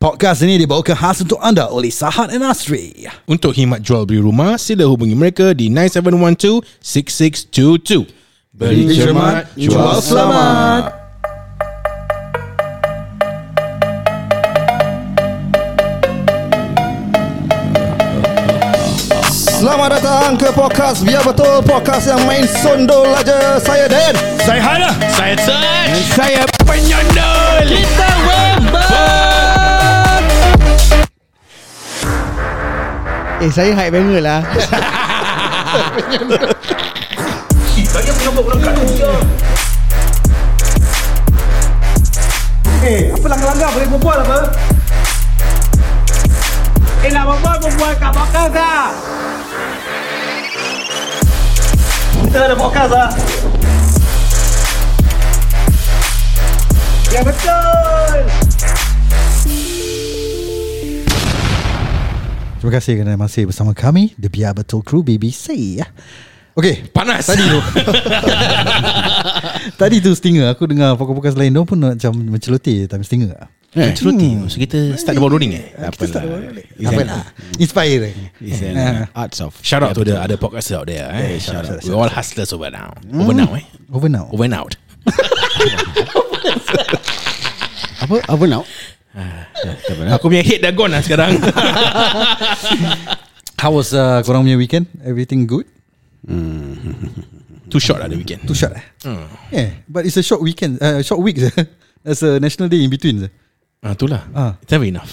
Podcast ini dibawakan khas untuk anda oleh Sahat and Asri. Untuk khidmat jual beli rumah, sila hubungi mereka di 9712-6622. Beli cermat, jual selamat. Selamat datang ke podcast Biar Betul Podcast yang main sondol aja Saya Dan Saya Hana. Saya Touch. Saya penyondol Kita saya hype banger lah Eh, apa langgar-langgar boleh berbual apa? Eh, nak berbual, berbual kat podcast lah. Kita ada podcast lah. Ya betul. Terima kasih kerana masih bersama kami The Biar Betul Crew BBC ya. Okay Panas. Tadi tu Tadi tu Stinger Aku dengar podcast lain Diorang pun macam Menceloti Time Stinger Eh, Ceruti. So kita start the ball rolling eh? Kita start Apa lah Inspire It's an Ah. arts of Shout out to the other podcasts out there eh. shout out, We all hustlers over now. Over now eh. Over now Over and out. Apa Apa now Aku punya head dah gone lah sekarang. How was uh, korang punya weekend? Everything good? Too short lah the weekend. Too short eh? Yeah But it's a short weekend uh, Short week je There's a national day in between je Ah, itulah. Ah. It's never enough.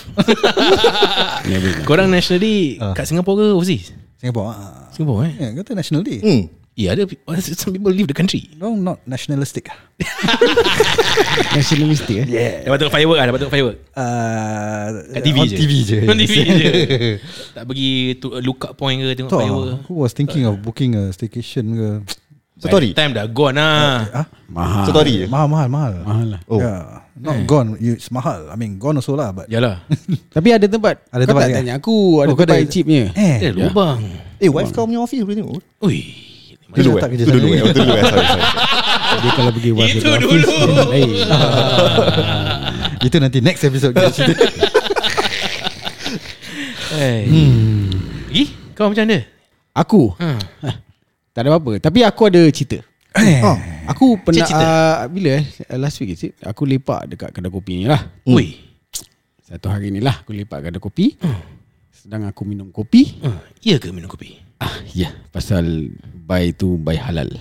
Korang National Day Ah. kat Singapore ke overseas? Singapore ah. Singapore eh? Yeah kata national day hmm. Ya ada some people leave the country. No not nationalistic Nationalistic eh Yeah Dapat tengok firework ah, dapat tengok firework. uh, Kat TV on je. TV je On TV je. Tak pergi to a lookout point ke tengok Tak, firework. Who was thinking of booking a staycation ke Story Time dah gone lah. ah? Mahal Story je Mahal mahal mahal Mahal lah Oh. yeah. Not gone It's mahal I mean gone also lah But Yalah. Tapi ada tempat Ada Kau tempat tak tanya aku Ada Oh, tempat ada- yang cheapnya Eh Ada lubang. Eh wife kau punya office boleh tengok Ui. Tak kerja Itu dulu sana. eh? Itu dulu eh? Sorry sorry Dia kalau pergi Itu office, dulu. dia lain. Itu nanti next episode kita cerita Hey. Gi, kau macam mana? Aku? Hmm. Tak ada apa-apa. Tapi aku ada cerita. Eh. oh, Aku pernah uh, Bila eh? Last week is it Aku lepak dekat kedai kopi ni lah. Ui. Satu hari ni lah Aku lepak kedai kopi. Sedang aku minum kopi. Uh, iya ke minum kopi? ah, Ya. Yeah, Pasal Buy tu buy halal.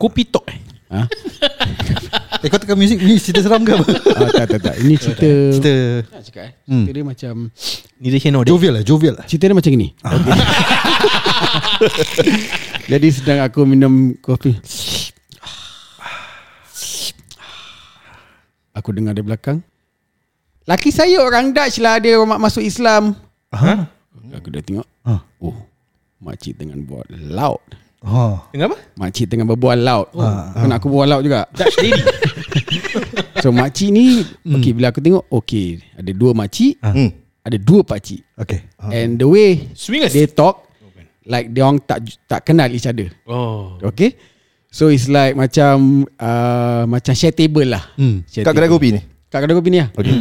Kopi tok eh? ha? Eh kau tekan muzik Ni cerita seram ke apa? Ah, Tak tak tak. Ini cerita Cerita Nak cakap eh? Cerita dia macam here nor there. Jovial lah Jovial lah. Cerita dia macam ni Jadi sedang aku minum kopi. Aku dengar dari belakang. Laki saya orang Dutch lah Dia masuk Islam. Ha? Aku dah tengok. Ha. Oh Makcik tengah buat loud Oh Dengar apa? Makcik tengah berbual loud oh. Kau nak aku berbual loud juga. Dutch lady. So makcik ni Okay bila aku tengok Okay Ada dua makcik Hmm. Ada dua pakcik. Okay. And the way Swingers. They talk Like dia orang tak tak kenal each other. Oh. Okay? So it's like macam uh, Macam share table lah. Hmm. share Kat kedai kopi ni Kat kedai kopi ni lah Okay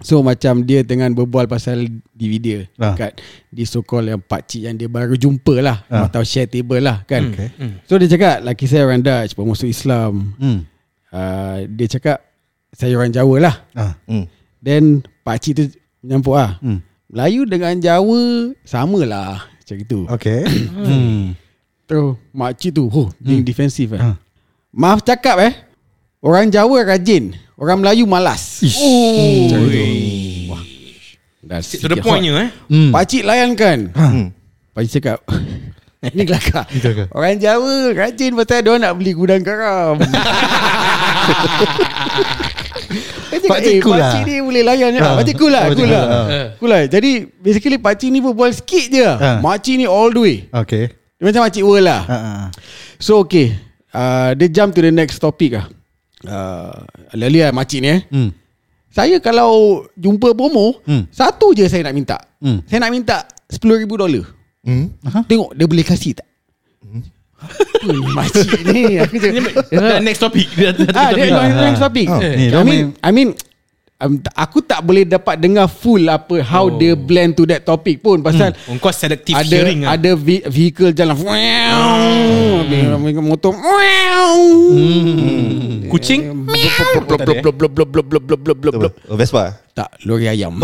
So macam dia tengah berbual pasal DVD Ah. Dekat Di so called yang pakcik yang dia baru jumpa lah Ah. Atau share table lah kan Okay. So dia cakap Laki saya orang Dutch masuk Islam Hmm. uh, Dia cakap Saya orang Jawa lah Ah. hmm. Then pakcik tu menyampuk lah Hmm. Melayu dengan Jawa Sama lah Macam itu Okay Hmm. Terus makcik tu oh, Being defensif eh. Ha. Maaf cakap eh Orang Jawa rajin Orang Melayu malas Ish. Wah Dah To the point eh. Hmm. Pakcik layan kan Hmm. Pakcik cakap Ni kelakar. Orang Jawa rajin Pasal dia nak beli gudang garam Pakcik cakap, Pakcik eh, cool lah. Pakcik ni boleh layan je Ha. Pakcik cool lah Pakcik Cool lah lah. Cool lah Jadi basically pakcik ni berbual sikit je Ha. Makcik ni all the way Okay Dia macam makcik world lah Ah, ah. So okay uh, Dia jump to the next topic lah uh, Lali lah makcik ni eh Hmm. Saya kalau jumpa promo Hmm. Satu je saya nak minta Hmm. Saya nak minta $10,000 dolar Hmm. Tengok dia boleh kasih tak ni makcik ni Aku cakap Dah next topic. Dah- dah- dah- Ah, dia topic. next, next topic Oh, Eh, ni, I dia mean, I mean um, aku tak boleh dapat dengar full apa how oh. they blend to that topic pun pasal hmm. kau selective ada, hearing ada ve- vehicle jalan hmm. motor hmm. Hmm. kucing vespa tak lori ayam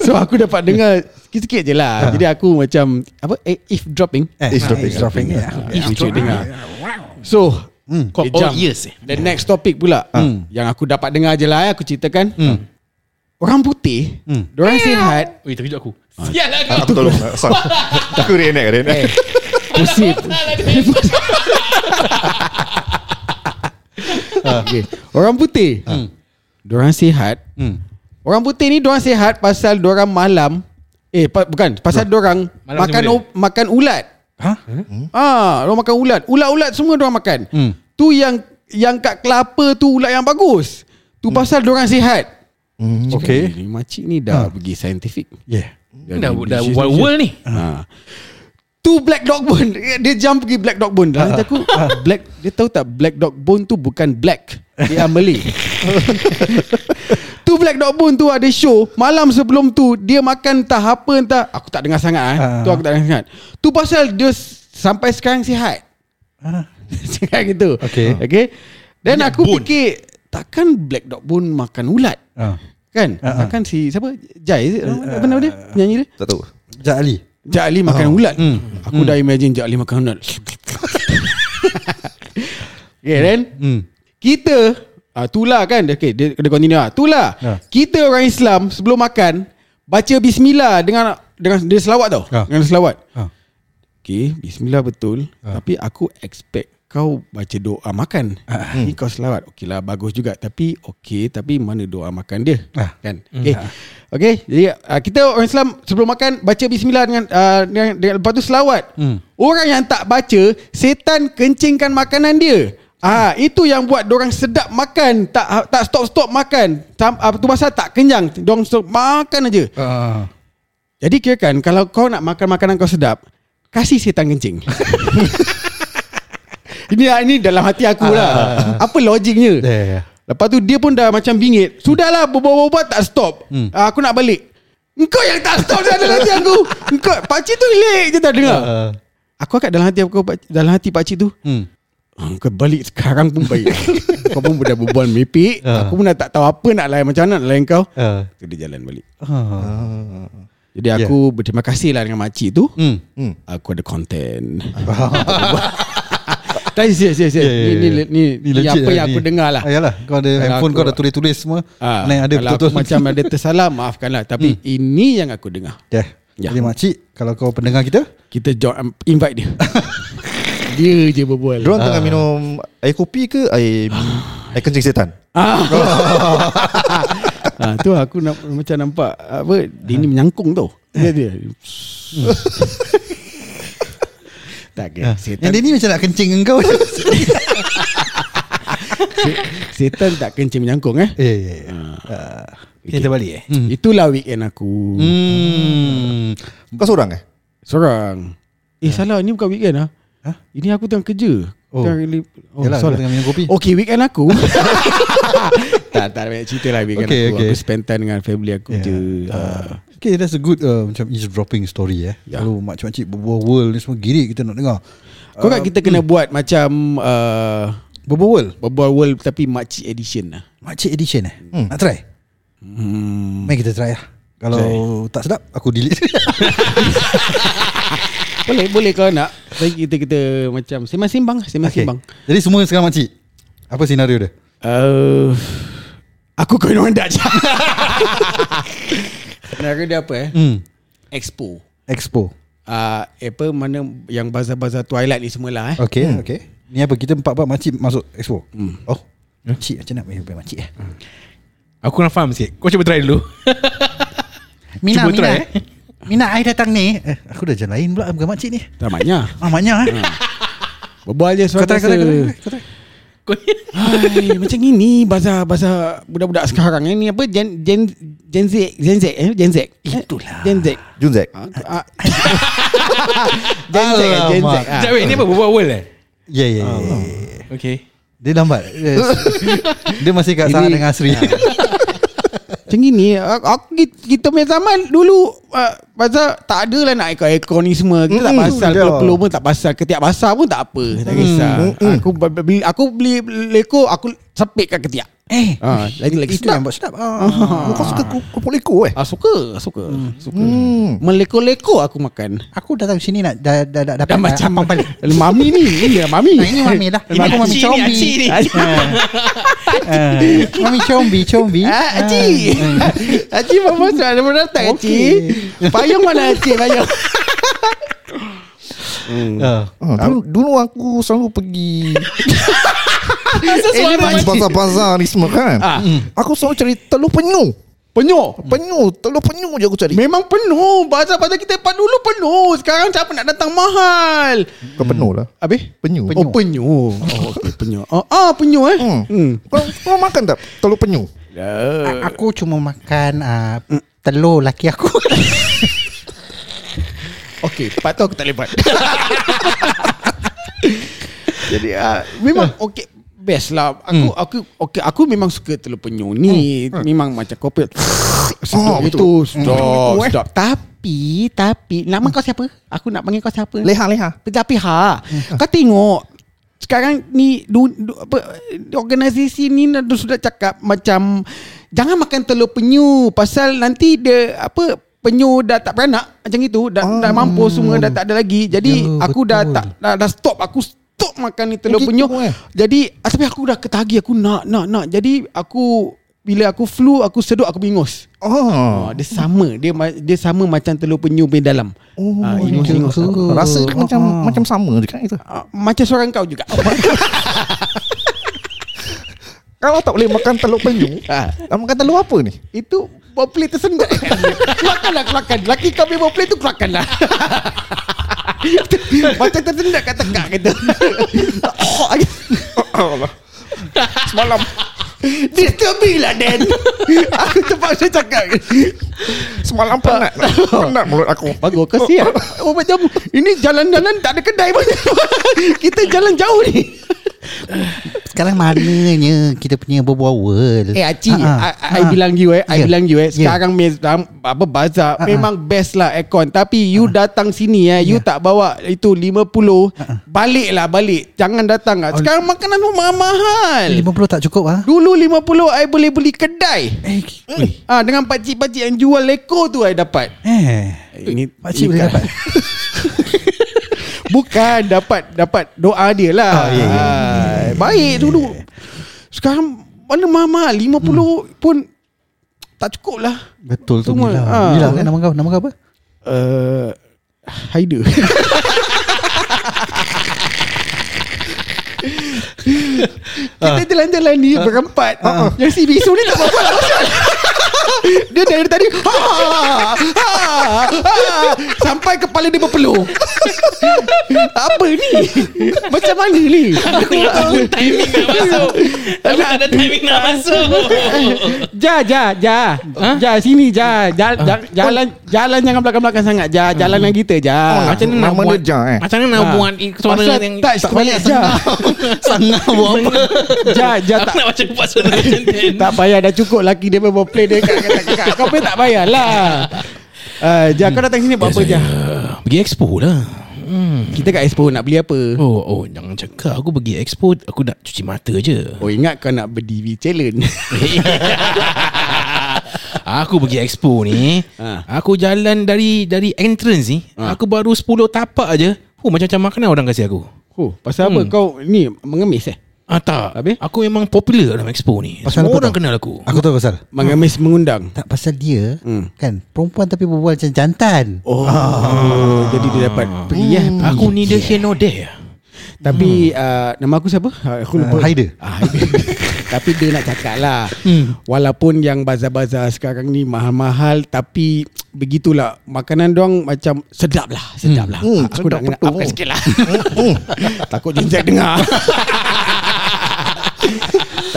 so aku dapat dengar sikit-sikit je lah jadi aku macam apa eh, if dropping eh, if dropping if dropping, yeah. If dropping. so all jump. ears eh. The next topic pula. Yang aku dapat dengar je lah eh, Aku ceritakan. Orang putih Diorang sihat. Ui terkejut aku. Sial lah kau Aku tolong. Sang Aku reenact reenact. Eh Pusip okay. Orang putih. Diorang sihat. Orang putih ni Diorang sihat Pasal diorang malam. Eh pa, bukan. Pasal diorang Malam Makan o- makan ulat Ha? Ah, Diorang makan ulat. Ulat-ulat semua diorang makan. Hmm. Tu yang Yang kat kelapa tu Ulat yang bagus. Tu pasal diorang sihat. Okay. Ni Makcik ni dah pergi scientific. Yeah. Dah, dah world world ni? Ha. Tu black dog bone. Dia jump pergi black dog bone. Dalam hati aku black Dia tahu tak Black dog bone tu bukan black. Dia Malay black dog bone tu ada show Malam sebelum tu Dia makan entah apa entah Aku tak dengar sangat eh. Ah. Tu aku tak dengar sangat Tu pasal dia Sampai sekarang sihat Cakap gitu Okay. Okay Dan aku bone. fikir Takkan black dog bone makan ulat Ah. Kan Ah, ah. Takkan si Siapa Jai? Apa nama dia Penyanyi dia Tak tahu Jat Ali. Jak Ali makan ulat. Aku dah imagine Jak Ali makan ulat. okay, then Hmm. kita ah itulah kan. Okay, dia kena continue ah. Itulah. Ya. Kita orang Islam sebelum makan baca bismillah dengan dengan dia selawat tau. Ah. Dengan selawat. Ah. Okay, bismillah betul. Tapi aku expect kau baca doa makan. Ni kau selawat. Okey lah, bagus juga. Tapi okey, tapi mana doa makan dia? Ah. Kan? Okay. Okay, jadi uh, kita orang Islam sebelum makan baca bismillah dengan, uh, dengan, dengan lepas tu selawat. Hmm. Orang yang tak baca, setan kencingkan makanan dia. Ah, itu yang buat orang sedap makan, tak tak stop-stop makan. Uh, tu pasal tak kenyang, dong stop makan aja. Ah. Jadi kira kan kalau kau nak makan makanan kau sedap, kasih setan kencing. ini ini dalam hati aku lah. Apa logiknya? Yeah, yeah. Lepas tu dia pun dah macam bingit. Sudahlah berbual-bual tak stop. Hmm. Uh, aku nak balik. Engkau yang tak stop dalam hati aku. Engkau pakcik tu relate je tak dengar. Ah. Aku agak dalam hati aku pak- dalam hati pakcik tu. Hmm. Ah, Kau balik sekarang pun baik Kau pun dah berbual mepek Ah. Aku pun dah tak tahu apa nak layan Macam mana nak layan kau Ah. Tu dia jalan balik Ah. Jadi aku berterima kasih lah dengan makcik tu Hmm. Hmm. Aku ada content Tak serius serius Yeah, yeah, Ni, ni, yeah. ni, ni, legit apa lah yang ni. aku dengar lah Ah, Yalah Kau ada Kalau handphone aku- Kau dah tulis-tulis semua Ah, Mana yang ada Kalau betul-betul aku macam ada tersalah Maafkan lah Tapi ini yang aku dengar Yeah. Ya. Jadi makcik Kalau kau pendengar kita Kita join, invite dia Dia je berbual Diorang tengah minum Air kopi ke Air Air kencing setan Ah. ah, tu aku nak, macam nampak apa dia ni menyangkung tau. Dia dia. tak ke. Yang Setan, dia ni macam nak kencing engkau setan tak kencing menyangkung eh. Ya ya ya Ah. Kita balik eh Hmm. Itulah weekend aku. Hmm Kau seorang eh Seorang. Eh salah ni bukan weekend ah. Hah? Ini aku tengah kerja. Oh. Tengah li- oh Yalah sorry. tengah minum kopi Okey weekend aku Tak tak banyak cerita lah weekend Okay, aku okay. Aku spend time dengan family aku Yeah. je uh, Okay that's a good uh, Macam eavesdropping story eh Ya. Selalu makcik-makcik berbual world ni semua Girik kita nak dengar Kau kan kita kena buat macam uh, Berbual world Berbual world tapi makcik edition lah Makcik edition eh Hmm. Nak try hmm. Mari kita try lah Kalau tak sedap Aku delete Boleh boleh kalau nak Bagi kita kita macam Sembang-sembang okay. Sembang-sembang. Jadi semua sekarang makcik Apa senario dia? Uh, Aku kau orang Dutch Senario dia apa eh? Hmm. Expo. Expo. Uh, Apa mana Yang bazar-bazar Twilight ni semualah eh? Okay hmm. okay. Ni apa kita empat-empat makcik masuk expo? Hmm. Oh Makcik macam nak main makcik eh? Aku nak faham sikit. Kau cuba try dulu. Mina Cuba Mina try, eh. Mina I datang ni eh, Aku dah jalan lain pula Bukan makcik ni Tamatnya Ah maknya eh Berbual je Kau try kau try kau try, biasa kau try Kau Hai, macam ini bazar-bazar budak-budak sekarang ni apa Gen Gen Gen Z Gen Z eh Gen Z. Itulah. Gen Z. Junzek Ah, ah. Gen Z eh, Gen Z. Alamak. Ah. Sekejap wait Ni apa berbual world eh Ya ya ya Okay Dia lambat yes. Dia masih kat Ini- dengan Asri Macam gini aku, Kita punya zaman Dulu uh, Pasal tak ada lah nak ekor-ekor ni semua Kita tak Mm, pasal ya. Peluh-peluh pun tak pasal Ketiak basah pun tak apa. Tak kisah. Aku beli, aku beli leko Aku sepit kat ketiak Eh Ah, lagi lagi Itu sedap. yang buat sedap ah. Kau suka ku- kumpul leko eh? Ah suka, suka. Suka. Hmm. Meleko-leko aku makan. Aku datang sini nak Dah, dah, dah dapat Dah macam abang balik Mami ni, ini lah mami. Nah, ini mami lah Ini aku mami combi acik ni. Ah, Mami combi Combi Ah, Aci. Aci mama sudah ada datang Aci. Payung mana Aci payung? Ah. Ah, dulu, dulu aku selalu pergi Suara Pergi bazar-bazar ni semua kan Ah. Aku selalu cari telur penyu Penuh. Penyu Telur penyu je aku cari Memang penuh. Bazar-bazar kita tempat dulu penuh. Sekarang siapa nak datang mahal? Kau penuh lah Habis? Penyu Oh penyu. Oh okay, penyu. Oh, ah penyu eh. Hmm. Hmm. Kau, kau makan tak telur penyu? A- Aku cuma makan ah, Telur laki aku Okey, lepas tu aku tak lebat. Jadi uh, memang okey best lah. Aku aku okey aku memang suka telur penyu ni. Memang macam kopi. Oh, itu sedap, Hmm, eh. sedap. Tapi tapi nama kau siapa? Aku nak panggil kau siapa? Leha-leha Tapi ha, kau tengok sekarang ni du, du, apa, organisasi ni dah sudah cakap macam jangan makan telur penyu pasal nanti dia apa penyu dah tak beranak macam itu dah, oh. dah mampus semua dah tak ada lagi jadi Ya, aku dah betul. tak dah, dah stop aku stop makan ni telur Begitu, penyu eh? jadi ah, tapi aku dah ketagi aku nak nak nak. Jadi aku bila aku flu aku sedut aku bingus Oh, oh. dia sama. Dia dia sama macam telur penyu punya dalam. Oh Ah, ingus-ingus gitu. aku. Rasa dia macam macam sama kan itu. Ah, macam suara kau juga. Kalau tak boleh makan telur penyu Ah. Makan telur apa ni? Itu ball play tersendat Keluarkanlah keluarkan Laki kau punya ball play tu keluarkanlah Macam tersendat kat tekak Allah. Semalam. Disturbi lah Dan. Aku terpaksa cakap. Semalam penat. Penat mulut aku. Bagus kasihan Oh macam Ini jalan-jalan tak ada kedai pun. Kita jalan jauh ni Sekarang mananya Kita punya berbual world Eh Acik Ah, ah. I, I bilang you eh I Ya. bilang you eh Ya. Sekarang mes, apa bazar ah. Memang best lah aircon Tapi you datang sini eh You Ya. tak bawa Itu 50 Balik lah balik Jangan datang lah Sekarang makanan pun mahal 50 tak cukup ah. Dulu 50 I boleh beli kedai Eh, Ah Dengan pakcik-pakcik yang jual leko tu I dapat eh. Ini Pakcik boleh dapat Bukan dapat dapat doa dia lah. Oh, ya, ya. Ah, Baik dulu. Sekarang mana mahal 50 pun tak cukup lah. Betul tu Semua, Mila ah. Mila kan nama kau Nama kau apa? Uh, Haider. Kita jalan-jalan ni berempat. Yang si bisu ni tak apa-apa lah. Dia dari tadi ha, ha, ha, Sampai kepala dia berpeluh Apa ni? Macam mana ni? Aku tahu timing nak masuk. Tapi tak ada timing nak masuk. Ja ja ja. Ja sini ja. Ja, ja Jalan Jalan jangan belakang-belakang sangat Ja. Jalan dengan kita ja. Oh, Macam mana nak buat eh? Macam mana nak Ah. buat Suara yang touch balik ja Sangah buat apa? Ja ja Aku tak. nak baca buat suara macam tak payah dah cukup laki dia bawa play dia. Kat kat kat kau pun tak payah lah. Uh, ja kau datang sini buat apa ja? Pergi expo lah Hmm. Kita kat expo nak beli apa? Oh, oh, jangan cakap aku pergi expo aku nak cuci mata je. Oh ingat kau nak berdiri challenge. aku pergi expo ni, Ha. aku jalan dari dari entrance ni, Ha. aku baru 10 tapak aje. Oh, macam-macam makanan orang kasih aku. oh, pasal apa Hmm. kau ni mengemis eh? Ah tak, Habis? aku memang popular dalam expo ni. Pasal Semua orang tau? kenal aku. Aku tahu pasal Mengemis mengundang. Tak pasal dia Hmm. Kan Perempuan tapi berbual macam jantan Oh, jadi dia dapat pergi ya. pergi. Aku ni dia here no there. Tapi uh, nama aku siapa? Ah, Aku lupa. Uh, Haider. Ah, tapi dia nak cakap lah. Walaupun yang bazar-bazar sekarang ni mahal-mahal tapi begitulah makanan doang macam sedap lah, sedap lah. Hmm, aku sedap nak upkan sikit lah. Takut jinsek dengar.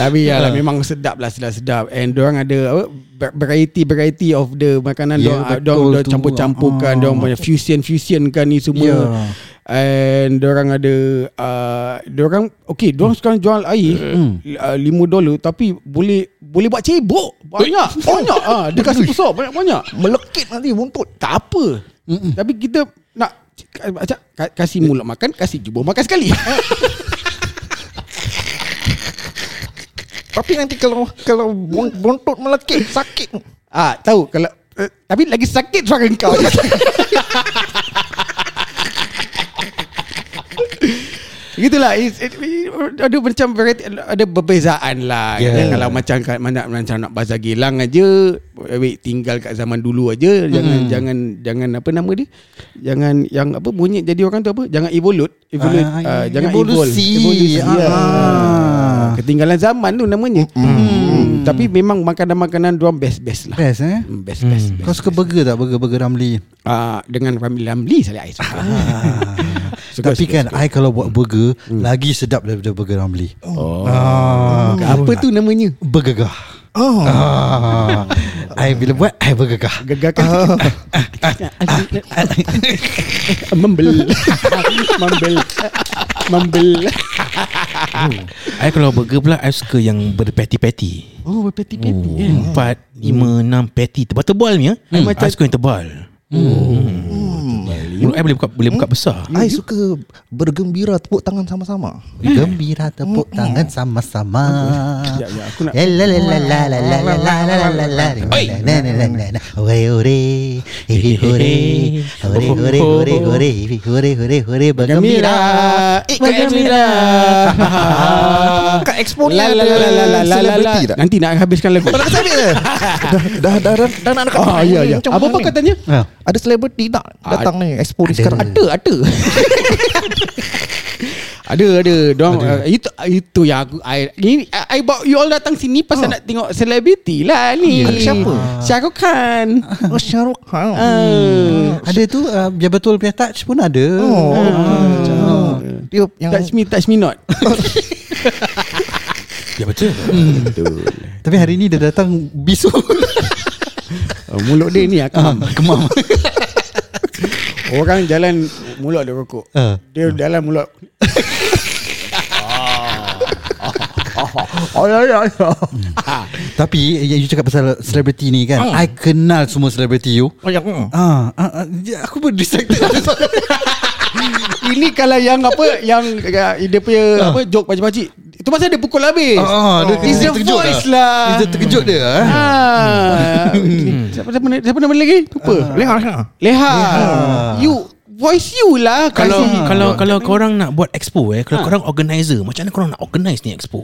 Tapi ya lah memang sedap lah sedap-sedap And diorang ada apa variety-variety of the makanan. Ya, yeah, betul diorang, diorang tu. campur-campurkan Ah. diorang punya fusion-fusion kan ni semua. Ya. And diorang ada uh, diorang okay diorang sekarang jual air uh, 5 dolar tapi boleh boleh buat cebok. Banyak banyak. Ah dia kasih besar banyak-banyak Melekit nanti buntut tak apa. Tapi kita nak kasih mulut makan kasih jubur makan sekali Tapi nanti kalau Kalau buntut melekit Sakit Ah, tahu kalau uh, tapi lagi sakit suara kau. Gitulah it's, it, it, ada macam variety ada perbezaan lah. Yeah. Yeah. Kalau macam mana macam nak bazar gilang aja, wait, tinggal kat zaman dulu aja, jangan jangan jangan apa nama dia? Jangan yang apa bunyi jadi orang tu apa? Jangan evolute, evolute Ah, ah, jangan evolusi. evolve. Evolusi. Ah. Ah. Ketinggalan zaman tu namanya. Hmm. Tapi memang makanan-makanan dia best-best lah. Best eh Hmm, Best best, best. Kau suka burger tak Burger-burger Ramli Ah, dengan family Lamli saya I suka. Suka, Tapi suka, kan I kalau buat burger Lagi sedap daripada burger Ramli Oh. ah, Apa tu namanya? Bergegah Oh ah. I bila buat I bergegah Gegarkan Membel. Membel. Membel. I kalau burger pula I suka yang berpatty-patty Oh berpeti-peti. Oh, eh. Empat Lima Enam patty Tebal-tebal ni ya? Hmm. I suka yang tebal. Hmm. Mulut I boleh buka Boleh buka besar I suka bergembira tepuk tangan sama-sama. Gembira tepuk tangan sama-sama Ya, ya, aku nak La la la la la la la la la la la Oi. Ore ore Hore hore hore hore Hihi hore hore hore Bergembira Eh, Bergembira Kat expo ni La la la la la la la? Nanti nak habiskan lagu Dah nak habis dah, dah, dah, dah, dah nak dekat Oh ya ya mana ni? katanya Ah. Ada selebriti tak datang ni expo ni Ada. sekarang. Ada ada. Ada ada. Diorang uh, itu itu yang aku I, ini I, I bawa you all datang sini pasal nak tengok selebriti lah ni. Ada siapa? Shahrukh Khan. Oh Shahrukh Khan. Uh, Ada tu uh, Biar betul punya touch pun ada. Oh, Ah. Dia yang touch me touch me not. Ya betul. Tapi hari ni dia datang Bisu. Oh, mulut dia ni akam. Kemam Orang jalan mulut dia rokok. Ah. Dia jalan mulut. Oh ya ya ya Tapi yang You cakap pasal Selebriti ni kan I kenal semua selebriti you Oh ya hmm. Ah, ah, ah, Aku pun distracted Ini kalau yang apa yang uh, dia punya apa joke pakcik-pakcik. Pasal dia pukul habis. Ah, dia It's the terkejut voice lah. Dia terkejut dia eh? Ah. siapa siapa nama siapa nama lagi? Lupa. Leha Leha Leha. You voice you lah Kalau kasih. kalau kalau korang nak buat expo eh, kalau korang organizer, macam mana korang nak organize ni expo?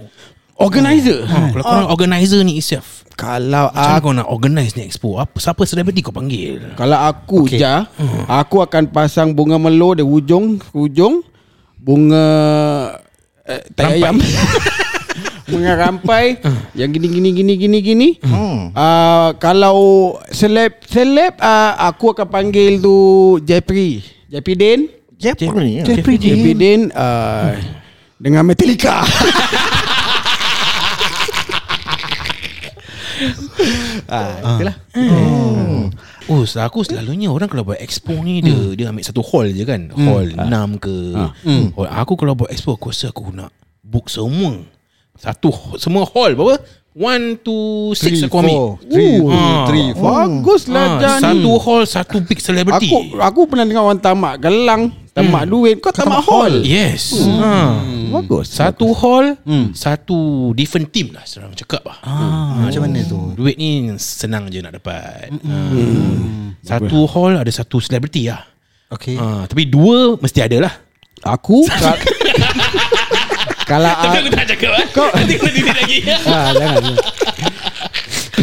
organizer. Ha, kalau korang organizer ni itself, Kalau macam mana aku korang nak organize ni expo? Apa siapa selebriti kau panggil? kalau aku Okay. okay. ja, aku akan pasang bunga melo di hujung hujung bunga eh, tai Rampai. ayam. bunga rampai yang gini gini gini gini gini. Hmm. Uh, kalau seleb seleb uh, aku akan panggil tu Jeffrey. Jeffrey Den. Jeffrey ya. Jeffrey Dean. Jeffrey Den uh, dengan Metallica. ah, itulah. Oh, aku selalunya orang kalau buat expo ni dia dia ambil satu hall je kan. Hall 6 ke. Hall, aku kalau buat expo aku rasa aku nak book semua. Satu semua hall berapa? 1 to 6 aku ambil. Three, Ooh. two, three, four. Bagus lah Ah, Jan satu hall satu big celebrity. Aku aku pernah dengar orang tamak gelang, tamak duit, kau tamak hall. Yes. Ha. Bagus. Satu hall, satu different team lah serang cakap lah. Ah, Macam mana tu Duit ni senang je nak dapat. Hmm. Satu hall ada satu selebriti lah. Okay Ha, tapi dua mesti ada lah. Aku ka- kalau Tapi aku tak cakap lah. Kau- Nanti kau titik lagi. ah, jangan.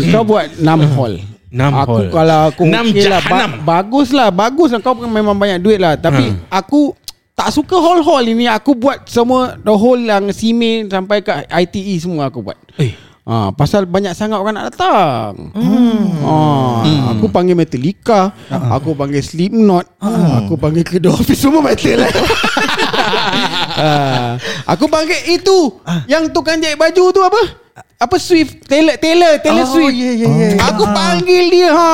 Kau buat 6 hall. Enam aku hall. kalau aku Enam okey lah, jahanam. bagus lah, bagus lah kau memang banyak duit lah. Tapi Hmm. aku tak suka hall-hall ini. Aku buat semua the whole yang Simei sampai ke ITE semua aku buat. Eh, Ah, pasal banyak sangat orang nak datang. Hmm. Ah, Hmm. aku panggil Metallica, aku panggil Slipknot, aku panggil kedua office semua metal lah. ah, aku panggil itu yang tukang jahit baju tu apa? Apa Swift Taylor Taylor Taylor Oh, Swift. ya, ya, ya. Aku panggil dia ha.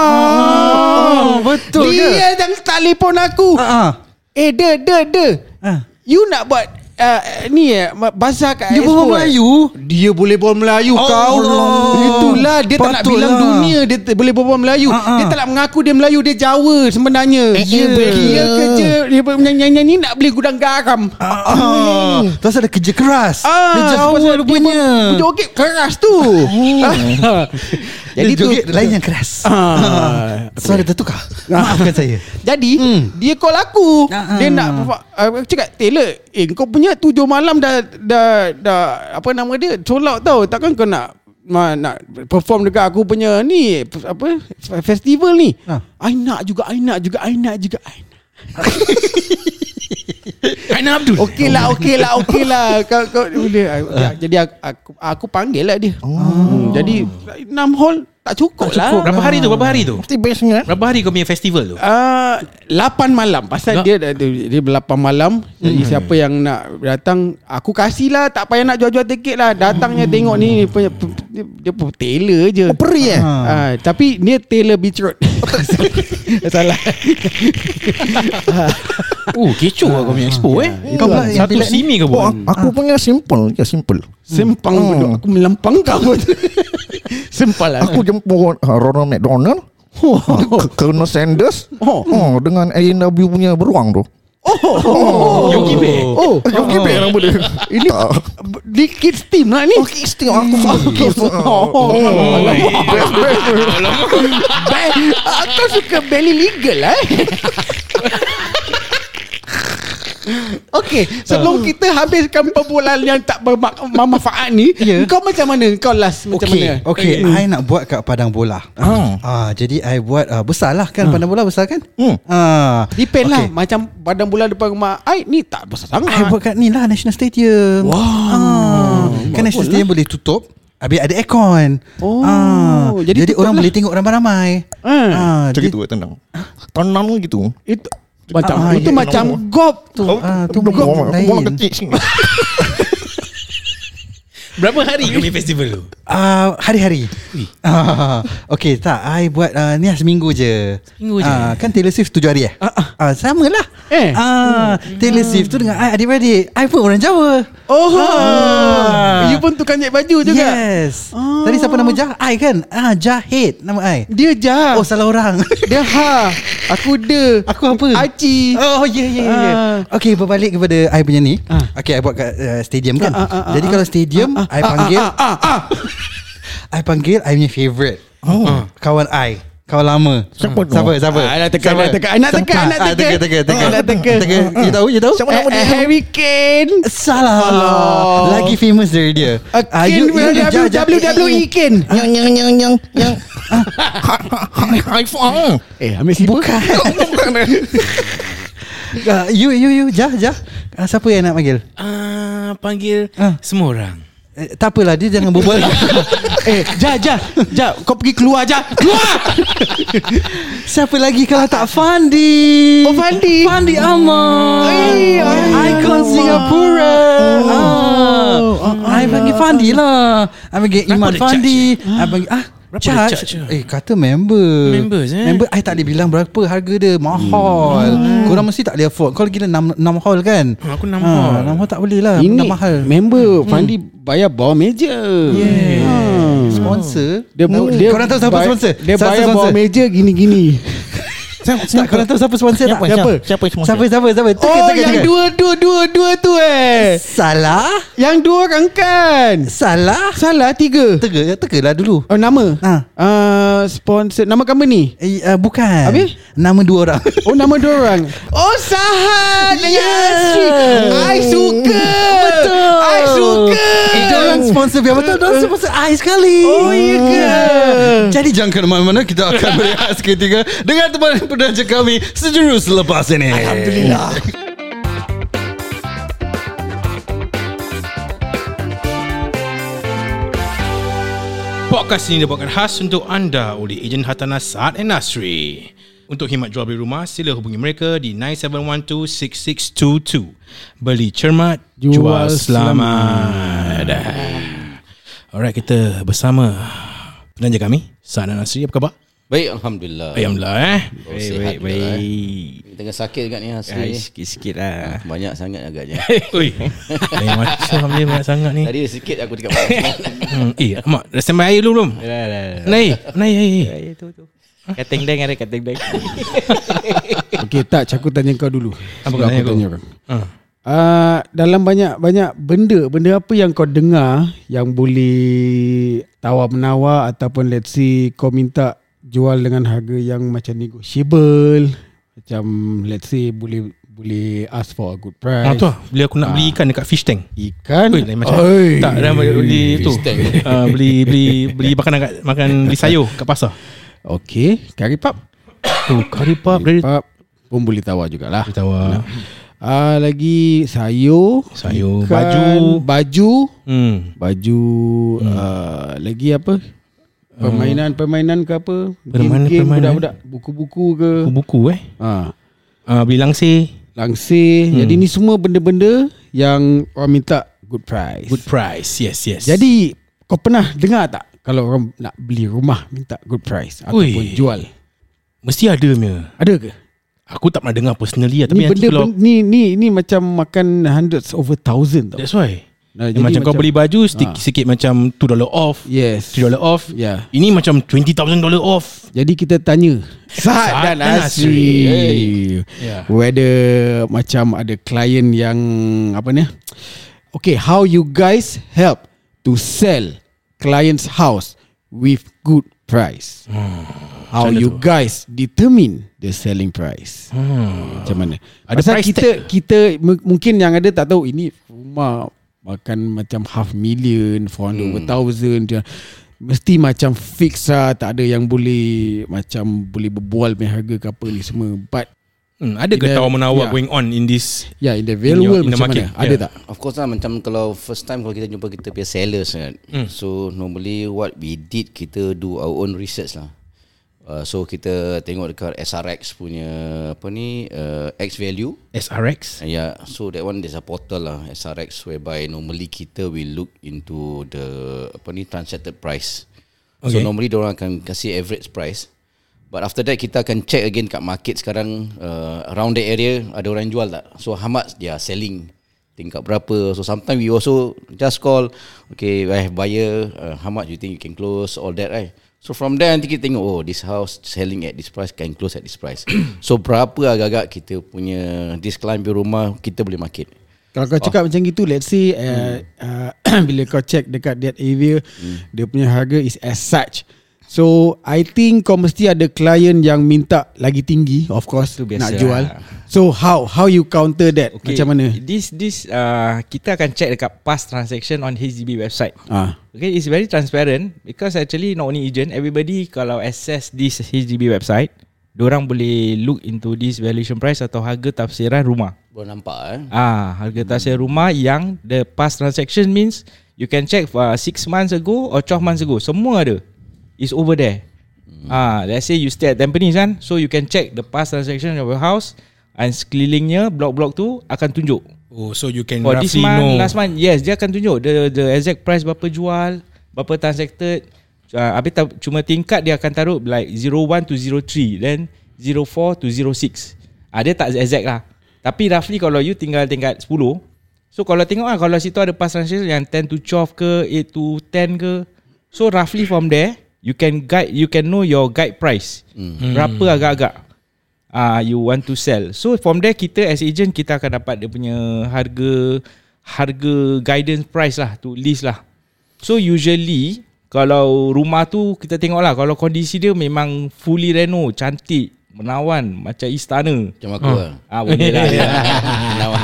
Oh, betul ke? Dia yang telefon aku. Ah. Eh, de de de. Ah. You nak buat uh, ni eh bazar kat Dia Expo, berbual eh? Melayu? Dia boleh berbual Melayu Oh, kau. Allah. Itulah dia tak nak Patutlah. bilang dunia dia t- boleh berbual Melayu. Ah, ah. Dia tak nak mengaku dia Melayu, dia Jawa sebenarnya. Eh, Dia dia kerja dia nyanyi-nyanyi nak beli gudang garam. Ah, Terus ada kerja keras Ah, Dia Jawa rupanya Dia joget keras tu. Jadi Jadi tu joget lain yang keras Ah. Suara tertukar Maafkan saya Jadi dia call aku. Ah, ah. Dia nak uh, cakap Taylor, eh kau punya tujuh malam dah dah dah apa nama dia? Out tau. Takkan kau nak ma, nak perform dekat aku punya ni apa festival ni. Ah. I nak juga, I nak juga, I nak juga, I nak. Aina Abdul. Okey lah, okey lah, okey lah. Kau kau boleh. Okay, jadi aku, aku aku panggil lah dia. Hmm, jadi enam hall tak cukup, lah. Berapa hari tu Berapa hari tu? Mesti bestnya Berapa hari kau punya festival tu? Uh, 8 malam. Pasal Tak. dia dia, dia 8 malam. Jadi siapa yang nak datang Aku kasih lah. Tak payah nak jual-jual tiket lah. Datangnya tengok ni Dia, dia, dia pun tailor je. Oh peri eh? Ah, tapi ni Taylor Beach Road Salah. Oh kecoh lah kau punya expo eh. Kau pula yang Satu simi kau Oh, buat aku punya simple je simple. Sempang hmm. Aku melempang kau. Sempal lah. Aku jemput uh, Ronald McDonald. Oh. Ke- Colonel Sanders. Oh. oh. Dengan A&W punya beruang tu Oh. Yogi Bear. Oh, Yogi Bear nama dia Ini Tak. Di kids team lah ni. Oh kids tu aku suka Oh, oh, Best best Be- Kau suka belly legal lah eh? Okey, sebelum kita habiskan perbualan yang tak bermanfaat ni, Ya. kau macam mana? Kau last macam Okay, mana? okay. I nak buat kat padang bola. Ah. Ah, jadi I buat uh, besar lah kan padang bola besar kan? Hmm. Ah, Depend lah okay. Macam badan bola depan rumah I ni tak besar sangat I buat kat ni lah National Stadium. Wow. Ah, kan National Stadium boleh tutup. Habis ada aircon. Oh, Ah, jadi jadi, orang lah. boleh tengok ramai-ramai. Ah. Ah, Macam dia- gitu tenang Tenang gitu Itu macam Ah, itu ya, macam ya. golf tu. Ah, tu lain. bola kecil Berapa hari punya festival tu Ah, hari-hari. Ah, okay, tak. I buat uh, ni lah seminggu je. Seminggu je? Ah, kan Taylor Swift tujuh hari eh? Ah, sama lah. Eh. Ah, Taylor Swift tu dengan I adik-beradik. I pun orang Jawa. Oh, Ah. you pun tukang jahit baju juga. Yes. Ah. Tadi siapa nama Jah? I kan? Ah, Jahid nama I. Dia jah. Oh, salah orang. Dia ha. Aku de. Aku apa? Aci. Oh ya ya ya. Ah. Okay berbalik kepada I punya ni. Ah. Okay I buat kat uh, stadium kan. Ah, ah, ah, Jadi ah, kalau stadium I panggil Ah, ah, ah. I panggil I punya favourite. Oh Kawan I. Kawan lama. Siapa tu? Siapa? Siapa? Ah, nak tekan, Siapa? nak tekan, nak tekan, Ah, nak ah, tekan. Teka, teka, teka. Ah, nak tekan. Teka. You tahu? You tahu? Siapa nama Eh, dia? Harry Kane. Salah. Lagi famous dari dia. Uh, Ah, Kane. WWE Kane. Yang yang yang yang yang five Eh, ambil siapa? Bukan. Bukan Ah, You you you Jah Jah. Ah, Siapa yang nak panggil? Ah, Panggil Ah. Semua orang Eh, tak apalah dia jangan berbual. Eh, Ja, Ja, Ja, kau pergi keluar Ja. Keluar. Siapa lagi kalau tak Fandi? Oh, Fandi. Fandi Ahmad. Eh, Icon Ahmad. Singapura. Oh, Ah. I panggil Fandi lah. I panggil Iman Fandi. I panggil ah Berapa dia charge? charge? Eh kata member Members, eh? Member I tak boleh bilang berapa harga dia Mahal Korang mesti tak boleh afford Kau gila 6, 6 hall kan Ah, aku enam Ah, hall. enam hall tak boleh lah Ini Dah mahal member Fandi bayar bawah meja. Yeah. Hmm. Sponsor Dia, dia Korang tahu siapa sponsor? Dia bayar sponsor? bawah meja gini-gini. Tak, korang tahu siapa sponsor tak? Siapa siapa Siapa sponsor Siapa siapa siapa Teka, Oh, teka, yang dua dua dua dua tu eh. Salah Yang dua orang kan. Salah Salah tiga. Teka Teka lah dulu Oh nama. Ha. Uh, sponsor nama company. Eh, uh, bukan Habis? Nama dua orang Oh nama dua orang. Oh Sahat Sponsor biar betul Diorang sponsor I sekali Oh, iya ke? Jadi jangan ke mana-mana Kita akan berehat seketika Dengan teman penerja kami Sejurus selepas ini Alhamdulillah Podcast ini dibawakan khas untuk anda oleh ejen hartanah Saad and Nasri. Untuk khidmat jual beli rumah, sila hubungi mereka di 9712-6622. Beli cermat, jual, Jual selamat. Alright, kita bersama penaja kami, Saad and Nasri. Apa khabar? Baik, Alhamdulillah. Alhamdulillah eh. Oh, sihat juga, eh. Tengah sakit juga ni Ah, asli. Sikit-sikit lah Banyak sangat agaknya. Ui, lain macam dia banyak sangat ni. Tadi sikit aku dekat. Hmm, eh, Mak, dah standby air dulu belum? Dah dah dah Naik, naik air. Ya tu tu Kating deng ada kating deng Okey tak aku tanya kau dulu Apa kau tanya kau Ha. Uh, dalam banyak banyak benda benda apa yang kau dengar yang boleh tawar menawar ataupun let's say kau minta jual dengan harga yang macam negotiable macam let's say boleh boleh ask for a good price Ah tu lah, beli aku nak beli ikan dekat fish tank. ikan Oi, lain macam. Oi. Tak, dah beli tu. Uh, beli beli beli makan kat makan beli sayur kat pasar. Okey, kari pap. Tu curry ready pap pun boleh tawar jugalah. tawar. Ah lagi sayur, Sayur, ikan, baju. baju, Hmm. baju uh, lagi apa? Permainan-permainan ke apa? Permainan- Game-game permainan. budak-budak, buku-buku ke? Buku eh. Ha, Uh, beli langsir, langsir. Hmm. Jadi ni semua benda-benda yang orang minta good price. good price. Yes, yes. Jadi kau pernah dengar tak kalau orang nak beli rumah minta good price ataupun Ui. jual? mesti ada punya. Ada ke? Aku tak pernah dengar personally lah, tapi ni benda, kalau benda ni ni ni macam makan hundreds over thousand tau. that's why. Nah, Yang macam, kau beli baju sikit, Ah. sikit macam $2 off, Yes. $3 off. Ya. Ini macam $20,000 off. Jadi kita tanya Sahad dan Asri. Yeah. Whether macam ada klien yang Apa ni Okay how you guys help To sell client's house With good price. How macam mana you tu? guys Determine The selling price? Hmm. Macam mana? Ada Pasal price kita kita m- Mungkin yang ada tak tahu Ini rumah Makan macam half million 400 over thousand dia- Mesti macam fix lah Tak ada yang boleh Macam boleh berbual punya harga ke apa ni semua. But Hmm, ada ke In the- tawar-menawar yeah. going on in this Yeah in the real In your- world in the macam market, mana Ada yeah. tak Of course lah macam kalau first time kalau kita jumpa kita punya sellers kan. So normally what we did kita do our own research lah. Uh, so kita tengok dekat SRX punya apa ni uh, X value SRX? Uh, Yeah, so that one there's a portal lah SRX whereby normally kita will look into the apa ni transacted price. Okay. So normally orang akan kasih average price. But after that kita akan check again kat market sekarang uh, around the area ada orang jual tak. So how much they are selling tingkat berapa. So sometimes we also just call okay I have buyer uh, how much you think you can close all that right. So from there nanti kita tengok oh this house selling at this price can close at this price. so berapa agak-agak kita punya this client punya rumah kita boleh market. Kalau kau cakap macam gitu Let's say uh, uh, Bila kau check dekat that area Dia punya harga is as such So I think kau mesti ada klien yang minta lagi tinggi Of course Itu biasa Nak jual lah. So how How you counter that Okay, Macam mana This this uh, kita akan check dekat past transaction on HDB website. ah. Okay, it's very transparent because actually not only agent, everybody kalau access this HDB website, orang boleh look into this valuation price atau harga tafsiran rumah. Boleh nampak eh. Ah, harga tafsiran rumah yang the past transaction means you can check for 6 months ago or 12 months ago. Semua ada. It's over there. Ah, let's say you stay at Tampines kan, so you can check the past transaction of your house and sekelilingnya blok-blok tu akan tunjuk. Oh, so you can For this roughly month, know. last month, yes, dia akan tunjuk the the exact price berapa jual, berapa transacted. Uh, habis ta- cuma tingkat dia akan taruh like 01 to 03, then 04 to 06. Ah dia tak exact lah. Tapi roughly kalau you tinggal tingkat 10, so kalau tengok lah kalau situ ada past transaction yang 10 to 12 ke, 8 to 10 ke. So roughly from there, you can guide you can know your guide price. Hmm. Berapa agak-agak ah uh, you want to sell. So from there kita as agent kita akan dapat dia punya harga harga guidance price lah to list lah. So usually kalau rumah tu kita tengok lah kalau kondisi dia memang fully reno, cantik, menawan macam istana. Macam aku lah. Ah boleh lah. menawan.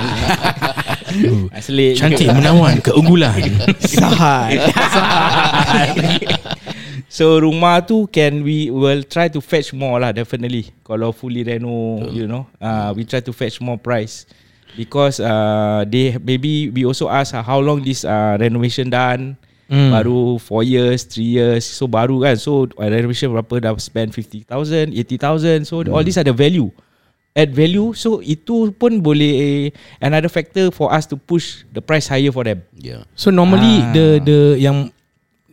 Asli Cantik menawan keunggulan. Sahad So rumah tu can we will try to fetch more lah definitely. Kalau fully reno, you know, uh, we try to fetch more price. Because uh, they maybe we also ask uh, how long this uh, renovation done? Mm. baru 4 years 3 years. So baru kan. So renovation berapa dah spend? 50,000 80,000 so mm. all these are the value. Add value. So itu pun boleh another factor for us to push the price higher for them. Yeah. So normally Ah. the the yang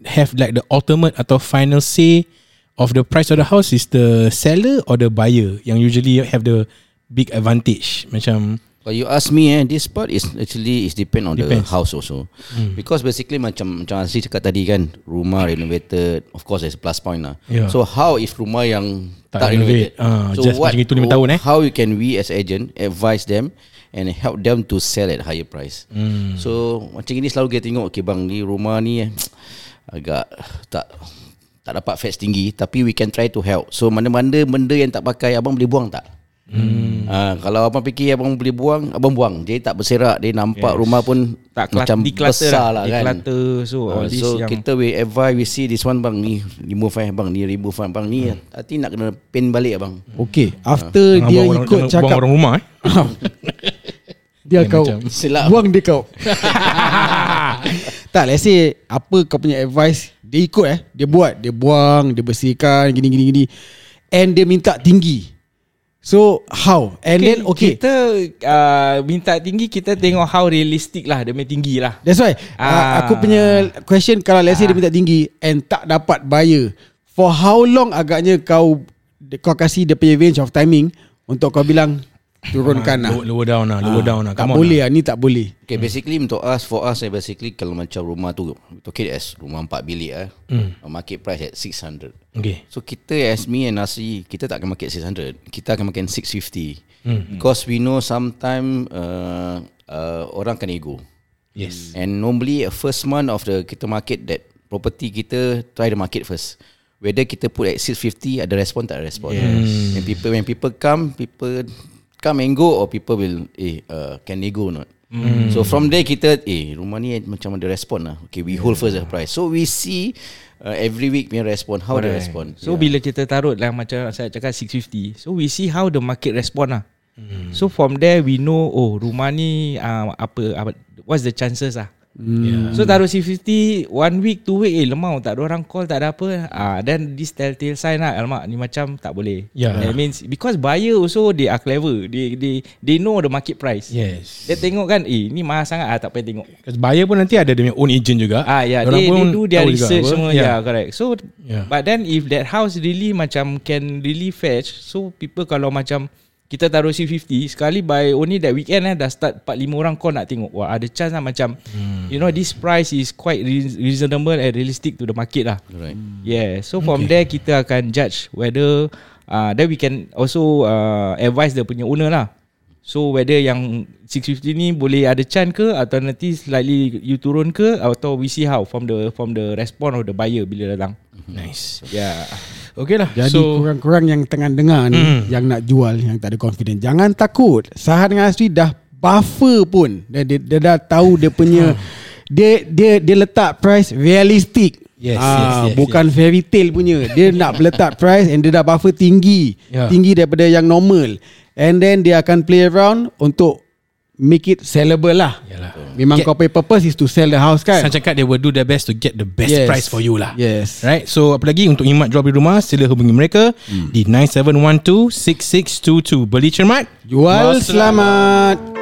have like the ultimate atau final say of the price of the house is the seller or the buyer yang usually have the big advantage macam But you ask me eh, this part is actually is depend on Depends. the house also. Because basically macam macam Asri cakap tadi kan, rumah renovated, of course there's a plus point lah. Yeah. So how if rumah yang Tak tak, renovate, renovated? ah, so just macam itu lima tahun, eh? How you can we as agent advise them and help them to sell at higher price. So macam ini selalu kita tengok, okay bang ni rumah ni eh, agak tak tak dapat fetch tinggi tapi we can try to help. So mana-mana benda yang tak pakai abang boleh buang tak? Hmm. Uh, kalau abang fikir abang boleh buang, abang buang. Dia tak berserak, dia nampak yes. rumah pun tak macam declutter besar lah kan. declutter so all this so yang kita we advise we see this one bang ni remove eh bang ni remove eh, bang ni hmm. hati nak kena pin balik abang. Okay After dia buang orang, ikut jangan cakap buang orang rumah eh. Dia Dia kau macam-. Buang dia kau Tak let's say Apa kau punya advice Dia ikut eh. Dia buat Dia buang Dia bersihkan Gini gini gini. And dia minta tinggi. So how? And then okay. Kita uh, minta tinggi Kita tengok how realistic lah Dia punya tinggi lah. That's why uh, Ah. Aku punya question Kalau let's say dia minta tinggi And tak dapat buyer For how long agaknya kau Kau kasih dia punya range of timing Untuk kau bilang Turunkan lah Lower, lower down lah, lower Ah, down lah. Tak boleh lah Ni tak boleh Okay, basically untuk us, for us, eh, basically kalau macam rumah tu, okay as rumah 4 bilik Hmm. market price at 600. Okay. So kita as me and Nasi, kita tak akan market 600. Kita akan market 650. Hmm. Because we know sometime uh, uh, orang akan ego. Yes. And normally uh, first month of the kita market that property kita try the market first. Whether kita put at 650 ada respon tak ada respon. Yes. And people when people come, people come and go or people will eh uh, can they go or not. Mm. So from there kita eh rumah ni macam ada respon lah. Okay we hold first the price. So we see uh, every week punya respon how the respon. So yeah. bila kita taruh lah Macam saya cakap 650 So we see how the market respond lah hmm. So from there we know Oh rumah ni uh, apa, apa What's the chances lah Yeah. So taruh 650 One week two week Eh lemau tak ada orang call Tak ada apa ah, Then this telltale sign lah Alamak ni macam tak boleh Yeah. That means Because buyer also They are clever They they they know the market price Yes. Dia tengok kan Eh ni mahal sangat ah, Tak payah tengok Because buyer pun nanti ada dia own agent juga. Ah yeah, they, pun they do their research semua. Yeah. Yeah. correct. So yeah. but then if that house really macam can really fetch, so people kalau macam kita taruh C50 sekali by only that weekend eh dah start 4 5 orang call nak tengok. Wah, ada chance lah macam hmm. you know this price is quite re- reasonable and realistic to the market lah. Right. Yeah. So from okay. there kita akan judge whether uh, then we can also uh, advise the punya owner lah. So whether yang 650 ni boleh ada chance ke atau nanti slightly you turun ke atau we see how from the from the response of the buyer bila datang. Nice. Yeah. Okay lah. Jadi so, kurang-kurang yang tengah dengar ni Hmm. Yang nak jual Yang tak ada confidence Jangan takut Sahar dengan Asri dah buffer pun dia, dia, dia dah tahu dia punya dia dia dia letak price realistic. Yes, Ah, yes, yes, bukan fairy tale punya. Dia nak letak price and dia dah buffer tinggi. Yeah. Tinggi daripada yang normal. And then dia akan play around untuk make it sellable lah. Yalah. Memang Get- kau punya purpose is to sell the house kan? Sang cakap they will do their best to get the best Yes. price for you lah. Yes. Right. So apa lagi untuk imat jual beli rumah sila hubungi mereka di 9712 6622. Beli cermat. Jual selamat.